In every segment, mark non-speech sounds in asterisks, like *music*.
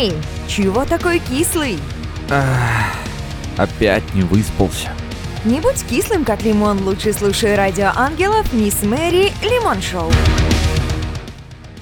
Эй, чего такой кислый? Ах, опять не выспался. Не будь кислым, как лимон, лучше слушай радио ангелов Мисс Мэри Лимон Шоу.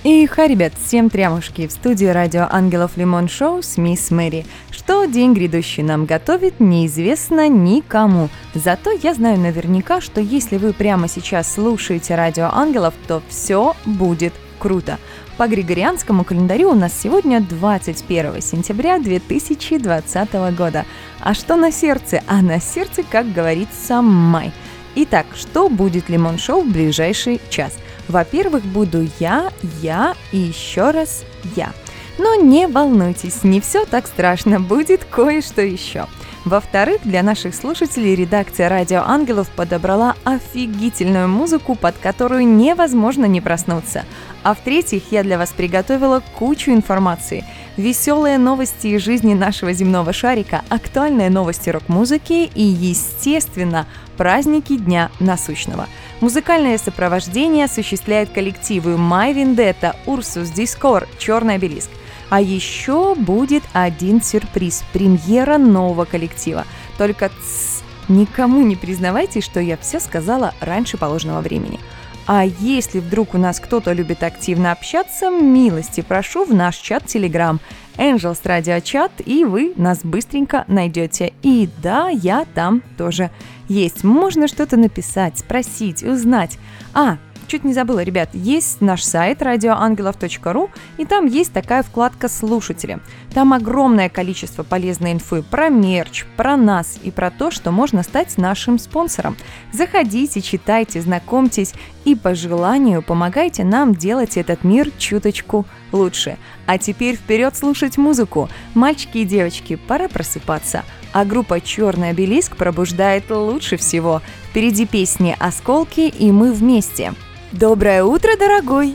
И хай, ребят, всем трямушки в студии радио Ангелов Лимон Шоу с Мисс Мэри. Что день грядущий нам готовит, неизвестно никому. Зато я знаю наверняка, что если вы прямо сейчас слушаете радио Ангелов, то все будет круто. По григорианскому календарю у нас сегодня 21 сентября 2020 года. А что на сердце? А на сердце, как говорится, май. Итак, что будет Лимон Шоу в ближайший час? Во-первых, буду я, я и еще раз я. Но не волнуйтесь, не все так страшно, будет кое-что еще. Во-вторых, для наших слушателей редакция «Радио Ангелов» подобрала офигительную музыку, под которую невозможно не проснуться. А в-третьих, я для вас приготовила кучу информации. Веселые новости из жизни нашего земного шарика, актуальные новости рок-музыки и, естественно, праздники Дня Насущного. Музыкальное сопровождение осуществляет коллективы My Vendetta, Ursus Discord, Черный обелиск. А еще будет один сюрприз – премьера нового коллектива. Только тс, никому не признавайтесь, что я все сказала раньше положенного времени. А если вдруг у нас кто-то любит активно общаться, милости прошу в наш чат Telegram Angels Radio Chat, и вы нас быстренько найдете. И да, я там тоже есть. Можно что-то написать, спросить, узнать. А, Чуть не забыла, ребят, есть наш сайт radioangelov.ru, и там есть такая вкладка «Слушатели». Там огромное количество полезной инфы про мерч, про нас и про то, что можно стать нашим спонсором. Заходите, читайте, знакомьтесь и по желанию помогайте нам делать этот мир чуточку лучше. А теперь вперед слушать музыку. Мальчики и девочки, пора просыпаться. А группа «Черный обелиск» пробуждает лучше всего. Впереди песни «Осколки» и «Мы вместе». Доброе утро, дорогой!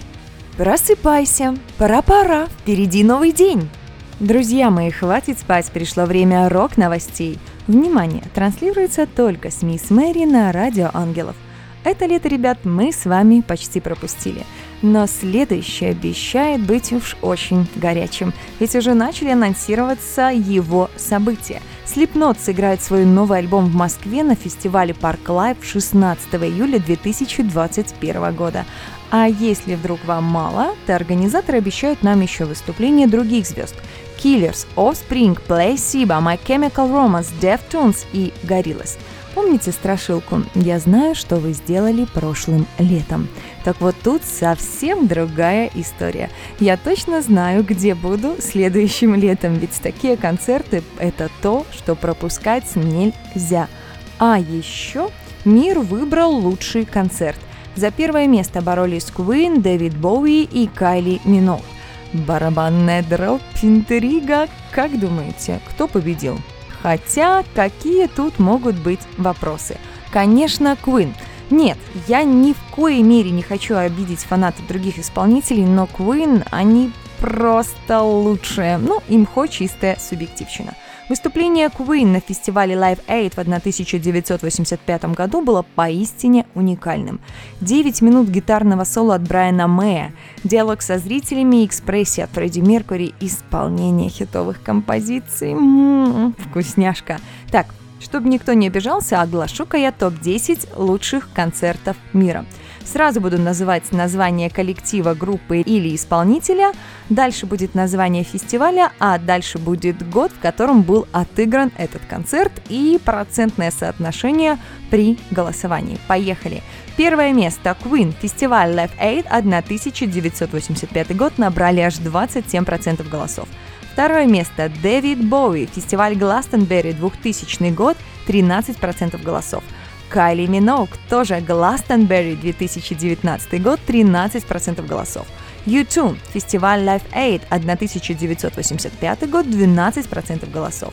Просыпайся, пора-пора, впереди новый день! Друзья мои, хватит спать, пришло время рок-новостей. Внимание, транслируется только с Мисс Мэри на Радио Ангелов. Это лето, ребят, мы с вами почти пропустили. Но следующее обещает быть уж очень горячим, ведь уже начали анонсироваться его события – Slipknot сыграет свой новый альбом в Москве на фестивале Park Live 16 июля 2021 года. А если вдруг вам мало, то организаторы обещают нам еще выступление других звезд. Killers, Offspring, Placebo, My Chemical Romance, Deftones и Gorillaz – Помните страшилку «Я знаю, что вы сделали прошлым летом». Так вот тут совсем другая история. Я точно знаю, где буду следующим летом, ведь такие концерты – это то, что пропускать нельзя. А еще мир выбрал лучший концерт. За первое место боролись Куин, Дэвид Боуи и Кайли Миноуг. Барабанная дробь, интрига. Как думаете, кто победил? Хотя, какие тут могут быть вопросы? Конечно, Queen. Нет, я ни в коей мере не хочу обидеть фанатов других исполнителей, но Queen, они просто лучшие. Ну, им хоть чистая субъективщина. Выступление Queen на фестивале Live Aid в 1985 году было поистине уникальным. 9 минут гитарного соло от Брайана Мэя, диалог со зрителями и экспрессия от Фредди Меркури, исполнение хитовых композиций. М-м-м, вкусняшка. Так, чтобы никто не обижался, оглашу-ка я топ-10 лучших концертов мира – Сразу буду называть название коллектива, группы или исполнителя, дальше будет название фестиваля, а дальше будет год, в котором был отыгран этот концерт и процентное соотношение при голосовании. Поехали! Первое место Queen, фестиваль Live Aid 1985 год набрали аж 27% голосов. Второе место Дэвид Боуи, фестиваль Гластенберри 2000 год, 13% голосов. Кайли Миноуг, тоже Glastonbury 2019 год, 13% голосов. YouTube, фестиваль Live Aid 1985 год, 12% голосов.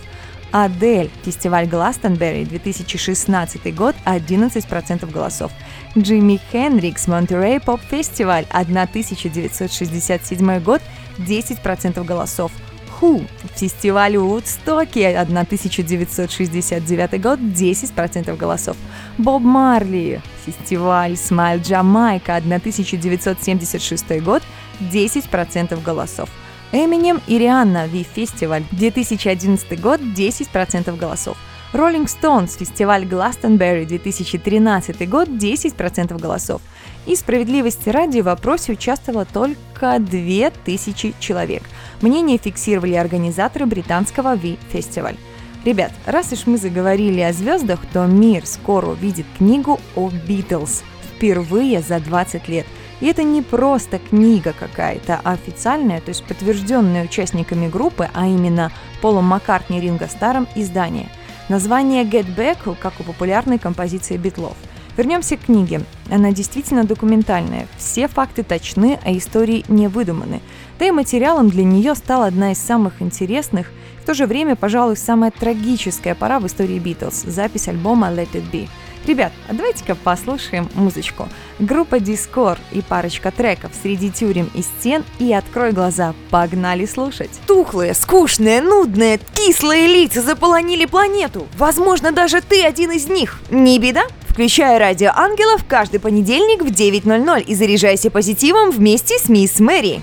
Адель, фестиваль Гластонберри, 2016 год, 11% голосов. Джимми Хенрикс, Монтерей Поп Фестиваль, 1967 год, 10% голосов. Who, фестиваль Woodstock, 1969 год, 10% голосов. Боб Марли, фестиваль Смайл Джамайка, 1976 год, 10% голосов. Эминем и Рианна Ви Фестиваль 2011 год 10% голосов. Rolling Stones фестиваль Glastonbury 2013 год 10% голосов. И справедливости ради в вопросе участвовало только 2000 человек. Мнение фиксировали организаторы британского Ви Фестиваль. Ребят, раз уж мы заговорили о звездах, то мир скоро увидит книгу о Битлз впервые за 20 лет. И это не просто книга какая-то, а официальная, то есть подтвержденная участниками группы, а именно Полом Маккартни Ринго Старом издание. Название Get Back, как у популярной композиции Битлов. Вернемся к книге. Она действительно документальная. Все факты точны, а истории не выдуманы. Да и материалом для нее стала одна из самых интересных в то же время, пожалуй, самая трагическая пора в истории Битлз – запись альбома «Let It Be». Ребят, а давайте-ка послушаем музычку. Группа Discord и парочка треков «Среди тюрем и стен» и «Открой глаза». Погнали слушать! Тухлые, скучные, нудные, кислые лица заполонили планету. Возможно, даже ты один из них. Не беда? Включай радио ангелов каждый понедельник в 9.00 и заряжайся позитивом вместе с мисс Мэри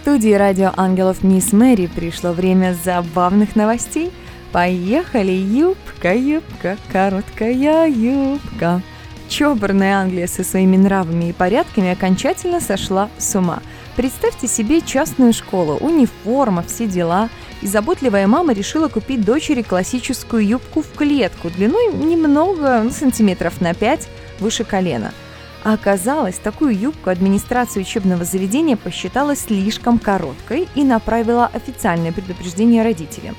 студии радио «Ангелов Мисс Мэри» пришло время забавных новостей. Поехали, юбка, юбка, короткая юбка. Чобрная Англия со своими нравами и порядками окончательно сошла с ума. Представьте себе частную школу, униформа, все дела. И заботливая мама решила купить дочери классическую юбку в клетку длиной немного, ну, сантиметров на 5, выше колена – а оказалось, такую юбку администрация учебного заведения посчитала слишком короткой и направила официальное предупреждение родителям.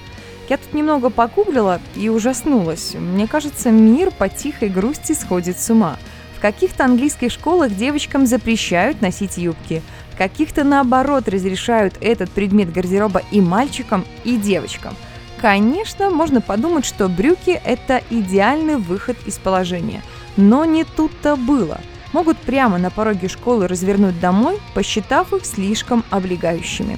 Я тут немного погуглила и ужаснулась. Мне кажется, мир по тихой грусти сходит с ума. В каких-то английских школах девочкам запрещают носить юбки, в каких-то наоборот разрешают этот предмет гардероба и мальчикам, и девочкам. Конечно, можно подумать, что брюки – это идеальный выход из положения. Но не тут-то было – могут прямо на пороге школы развернуть домой, посчитав их слишком облегающими.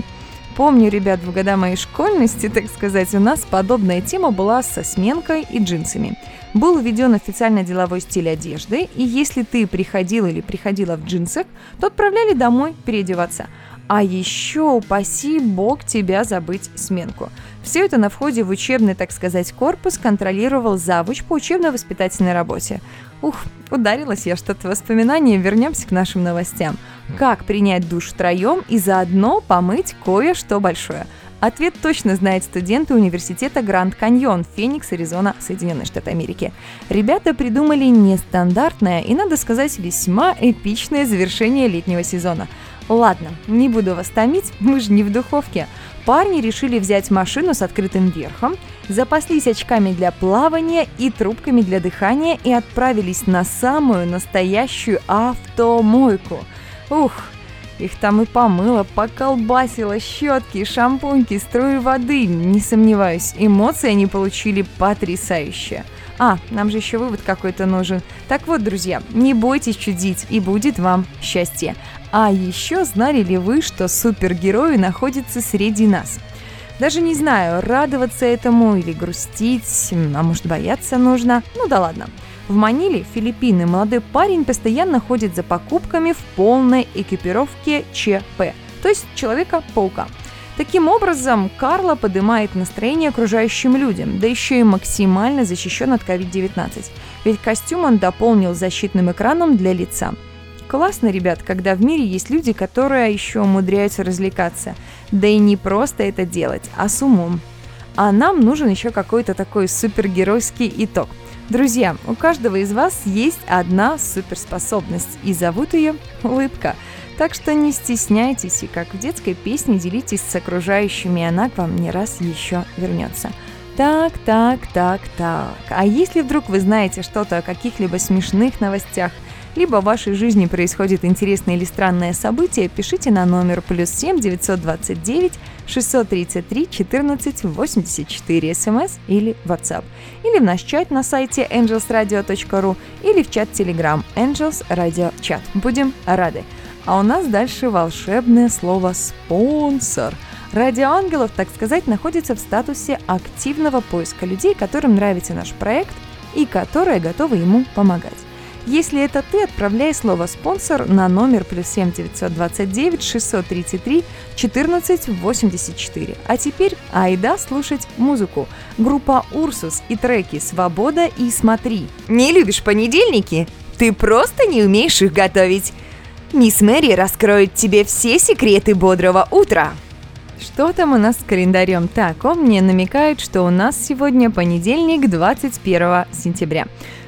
Помню, ребят, в года моей школьности, так сказать, у нас подобная тема была со сменкой и джинсами. Был введен официально деловой стиль одежды, и если ты приходил или приходила в джинсах, то отправляли домой переодеваться. А еще, упаси бог, тебя забыть сменку. Все это на входе в учебный, так сказать, корпус контролировал завуч по учебно-воспитательной работе. Ух, ударилась я что-то воспоминание, вернемся к нашим новостям. Как принять душ втроем и заодно помыть кое-что большое? Ответ точно знает студенты университета Гранд Каньон, Феникс, Аризона, Соединенные Штаты Америки. Ребята придумали нестандартное и, надо сказать, весьма эпичное завершение летнего сезона. Ладно, не буду вас томить, мы же не в духовке. Парни решили взять машину с открытым верхом, запаслись очками для плавания и трубками для дыхания и отправились на самую настоящую автомойку. Ух, их там и помыло, поколбасило, щетки, шампуньки, струи воды. Не сомневаюсь, эмоции они получили потрясающие. А, нам же еще вывод какой-то нужен. Так вот, друзья, не бойтесь чудить, и будет вам счастье. А еще знали ли вы, что супергерои находятся среди нас? Даже не знаю, радоваться этому или грустить, а может бояться нужно. Ну да ладно. В Маниле, Филиппины, молодой парень постоянно ходит за покупками в полной экипировке ЧП, то есть Человека-паука. Таким образом, Карло поднимает настроение окружающим людям, да еще и максимально защищен от COVID-19. Ведь костюм он дополнил защитным экраном для лица – Классно, ребят, когда в мире есть люди, которые еще умудряются развлекаться. Да и не просто это делать, а с умом. А нам нужен еще какой-то такой супергеройский итог. Друзья, у каждого из вас есть одна суперспособность, и зовут ее улыбка. Так что не стесняйтесь и, как в детской песне, делитесь с окружающими, и она к вам не раз еще вернется. Так, так, так, так. А если вдруг вы знаете что-то о каких-либо смешных новостях – либо в вашей жизни происходит интересное или странное событие, пишите на номер плюс 7 929 633 14 84 смс или WhatsApp, или в наш чат на сайте angelsradio.ru или в чат Telegram Angels Radio Chat. Будем рады. А у нас дальше волшебное слово «спонсор». Радио Ангелов, так сказать, находится в статусе активного поиска людей, которым нравится наш проект и которые готовы ему помогать. Если это ты, отправляй слово «спонсор» на номер плюс 7 929 633 14 84. А теперь айда слушать музыку. Группа «Урсус» и треки «Свобода» и «Смотри». Не любишь понедельники? Ты просто не умеешь их готовить. Мисс Мэри раскроет тебе все секреты бодрого утра. Что там у нас с календарем? Так, он мне намекает, что у нас сегодня понедельник, 21 сентября.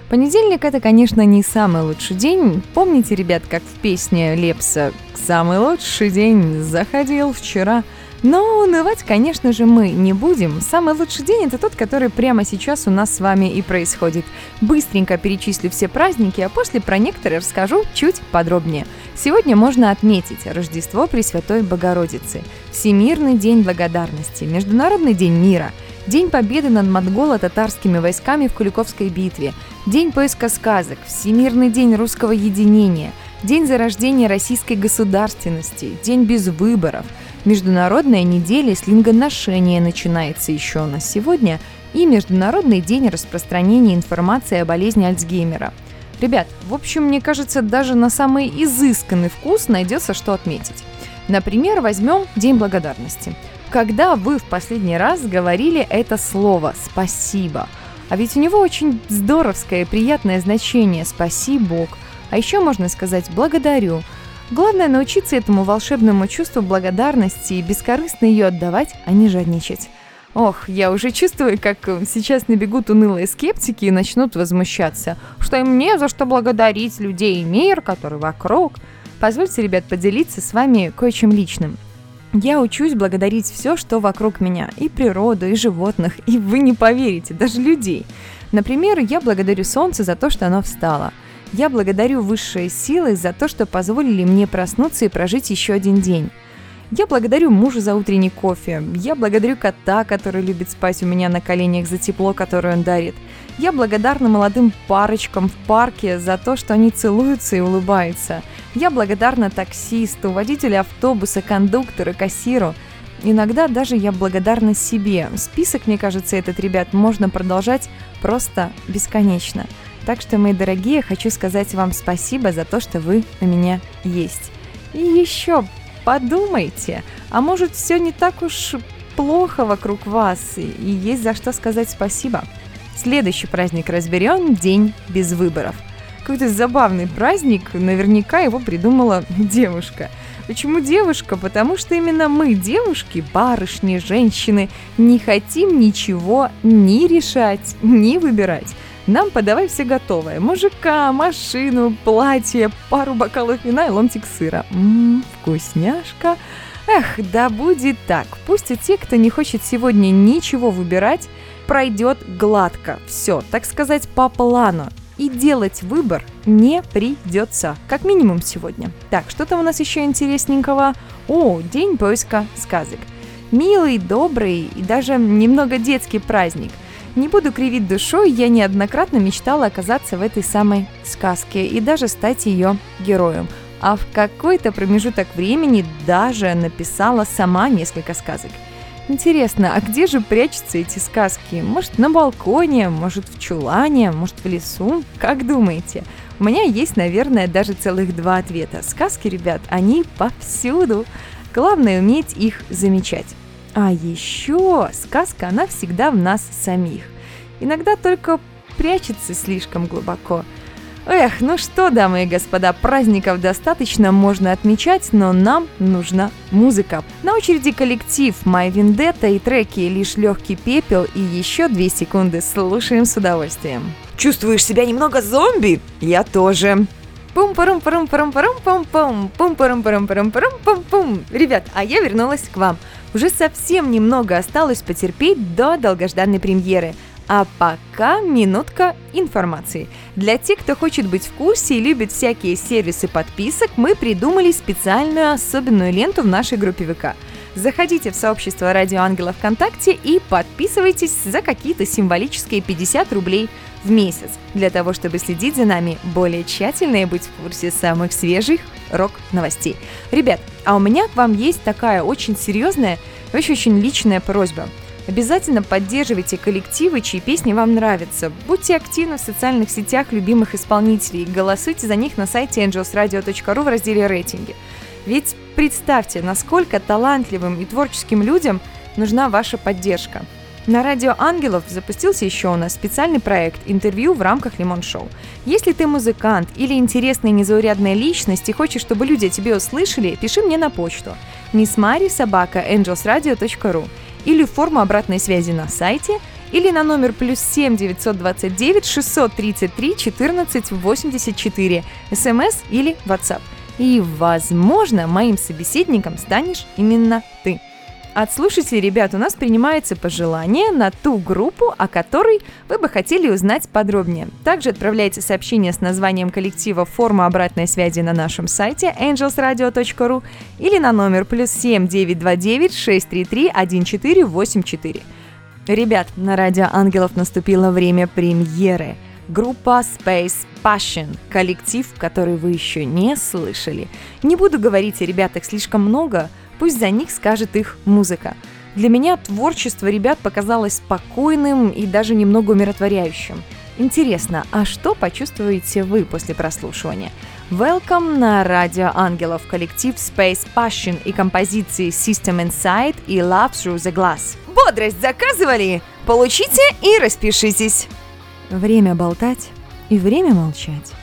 Понедельник это, конечно, не самый лучший день. Помните, ребят, как в песне Лепса «Самый лучший день заходил вчера». Но унывать, конечно же, мы не будем. Самый лучший день – это тот, который прямо сейчас у нас с вами и происходит. Быстренько перечислю все праздники, а после про некоторые расскажу чуть подробнее. Сегодня можно отметить Рождество Пресвятой Богородицы, Всемирный день благодарности, Международный день мира – День победы над монголо-татарскими войсками в Куликовской битве, День поиска сказок, Всемирный день русского единения, День зарождения российской государственности, День без выборов, Международная неделя слингоношения начинается еще у нас сегодня. И Международный день распространения информации о болезни Альцгеймера. Ребят, в общем, мне кажется, даже на самый изысканный вкус найдется что отметить. Например, возьмем День благодарности – когда вы в последний раз говорили это слово «спасибо»? А ведь у него очень здоровское и приятное значение «спаси Бог». А еще можно сказать «благодарю». Главное научиться этому волшебному чувству благодарности и бескорыстно ее отдавать, а не жадничать. Ох, я уже чувствую, как сейчас набегут унылые скептики и начнут возмущаться, что им не за что благодарить людей и мир, который вокруг. Позвольте, ребят, поделиться с вами кое-чем личным. Я учусь благодарить все, что вокруг меня, и природу, и животных, и вы не поверите, даже людей. Например, я благодарю солнце за то, что оно встало. Я благодарю высшие силы за то, что позволили мне проснуться и прожить еще один день. Я благодарю мужа за утренний кофе. Я благодарю кота, который любит спать у меня на коленях за тепло, которое он дарит. Я благодарна молодым парочкам в парке за то, что они целуются и улыбаются. Я благодарна таксисту, водителю автобуса, кондуктору, кассиру. Иногда даже я благодарна себе. Список, мне кажется, этот, ребят, можно продолжать просто бесконечно. Так что, мои дорогие, хочу сказать вам спасибо за то, что вы у меня есть. И еще подумайте, а может все не так уж плохо вокруг вас, и есть за что сказать спасибо. Следующий праздник разберем – День без выборов – какой-то забавный праздник, наверняка его придумала *laughs* девушка. Почему девушка? Потому что именно мы, девушки, барышни, женщины, не хотим ничего ни решать, ни выбирать. Нам подавай все готовое. Мужика, машину, платье, пару бокалов вина и ломтик сыра. Ммм, вкусняшка. Эх, да будет так. Пусть и те, кто не хочет сегодня ничего выбирать, пройдет гладко. Все, так сказать, по плану и делать выбор не придется, как минимум сегодня. Так, что там у нас еще интересненького? О, день поиска сказок. Милый, добрый и даже немного детский праздник. Не буду кривить душой, я неоднократно мечтала оказаться в этой самой сказке и даже стать ее героем. А в какой-то промежуток времени даже написала сама несколько сказок – Интересно, а где же прячутся эти сказки? Может, на балконе, может, в чулане, может, в лесу? Как думаете? У меня есть, наверное, даже целых два ответа. Сказки, ребят, они повсюду. Главное уметь их замечать. А еще сказка, она всегда в нас самих. Иногда только прячется слишком глубоко – Эх, ну что, дамы и господа, праздников достаточно, можно отмечать, но нам нужна музыка. На очереди коллектив My Vendetta и треки «Лишь легкий пепел» и еще две секунды. Слушаем с удовольствием. Чувствуешь себя немного зомби? Я тоже. пум парум парум парум парум пум пум пум парум парум парум парум пум пум Ребят, а я вернулась к вам. Уже совсем немного осталось потерпеть до долгожданной премьеры. А пока минутка информации. Для тех, кто хочет быть в курсе и любит всякие сервисы подписок, мы придумали специальную особенную ленту в нашей группе ВК. Заходите в сообщество Радио Ангела ВКонтакте и подписывайтесь за какие-то символические 50 рублей в месяц, для того, чтобы следить за нами более тщательно и быть в курсе самых свежих рок-новостей. Ребят, а у меня к вам есть такая очень серьезная, очень-очень личная просьба – Обязательно поддерживайте коллективы, чьи песни вам нравятся. Будьте активны в социальных сетях любимых исполнителей и голосуйте за них на сайте angelsradio.ru в разделе «Рейтинги». Ведь представьте, насколько талантливым и творческим людям нужна ваша поддержка. На радио Ангелов запустился еще у нас специальный проект «Интервью в рамках Лимон Шоу». Если ты музыкант или интересная незаурядная личность и хочешь, чтобы люди о тебе услышали, пиши мне на почту missmari собака angelsradio.ru или форму обратной связи на сайте или на номер плюс 7 929 633 14 84 смс или WhatsApp. И, возможно, моим собеседником станешь именно ты. От слушателей, ребят, у нас принимается пожелание на ту группу, о которой вы бы хотели узнать подробнее. Также отправляйте сообщение с названием коллектива в форму обратной связи на нашем сайте angelsradio.ru или на номер плюс 7 929 633 1484. Ребят, на Радио Ангелов наступило время премьеры. Группа Space Passion, коллектив, который вы еще не слышали. Не буду говорить о ребятах слишком много, пусть за них скажет их музыка. Для меня творчество ребят показалось спокойным и даже немного умиротворяющим. Интересно, а что почувствуете вы после прослушивания? Welcome на Радио Ангелов, коллектив Space Passion и композиции System Inside и Love Through the Glass. Бодрость заказывали? Получите и распишитесь. Время болтать и время молчать.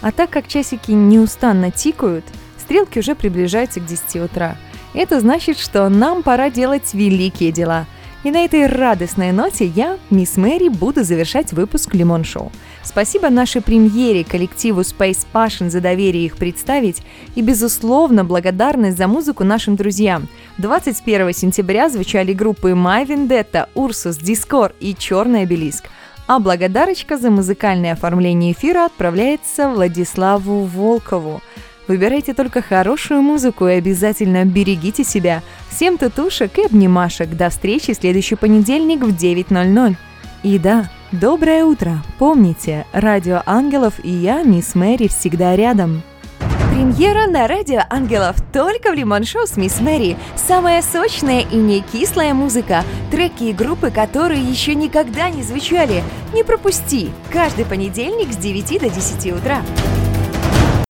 А так как часики неустанно тикают, стрелки уже приближаются к 10 утра. Это значит, что нам пора делать великие дела. И на этой радостной ноте я, мисс Мэри, буду завершать выпуск Лимон Шоу. Спасибо нашей премьере, коллективу Space Passion за доверие их представить и, безусловно, благодарность за музыку нашим друзьям. 21 сентября звучали группы My Vendetta, Ursus, Discord и Черный обелиск. А благодарочка за музыкальное оформление эфира отправляется Владиславу Волкову. Выбирайте только хорошую музыку и обязательно берегите себя. Всем татушек и обнимашек. До встречи в следующий понедельник в 9.00. И да, доброе утро. Помните, Радио Ангелов и я, мисс Мэри, всегда рядом. Премьера на Радио Ангелов только в Лимон Шоу с Мисс Мэри. Самая сочная и не кислая музыка. Треки и группы, которые еще никогда не звучали. Не пропусти. Каждый понедельник с 9 до 10 утра.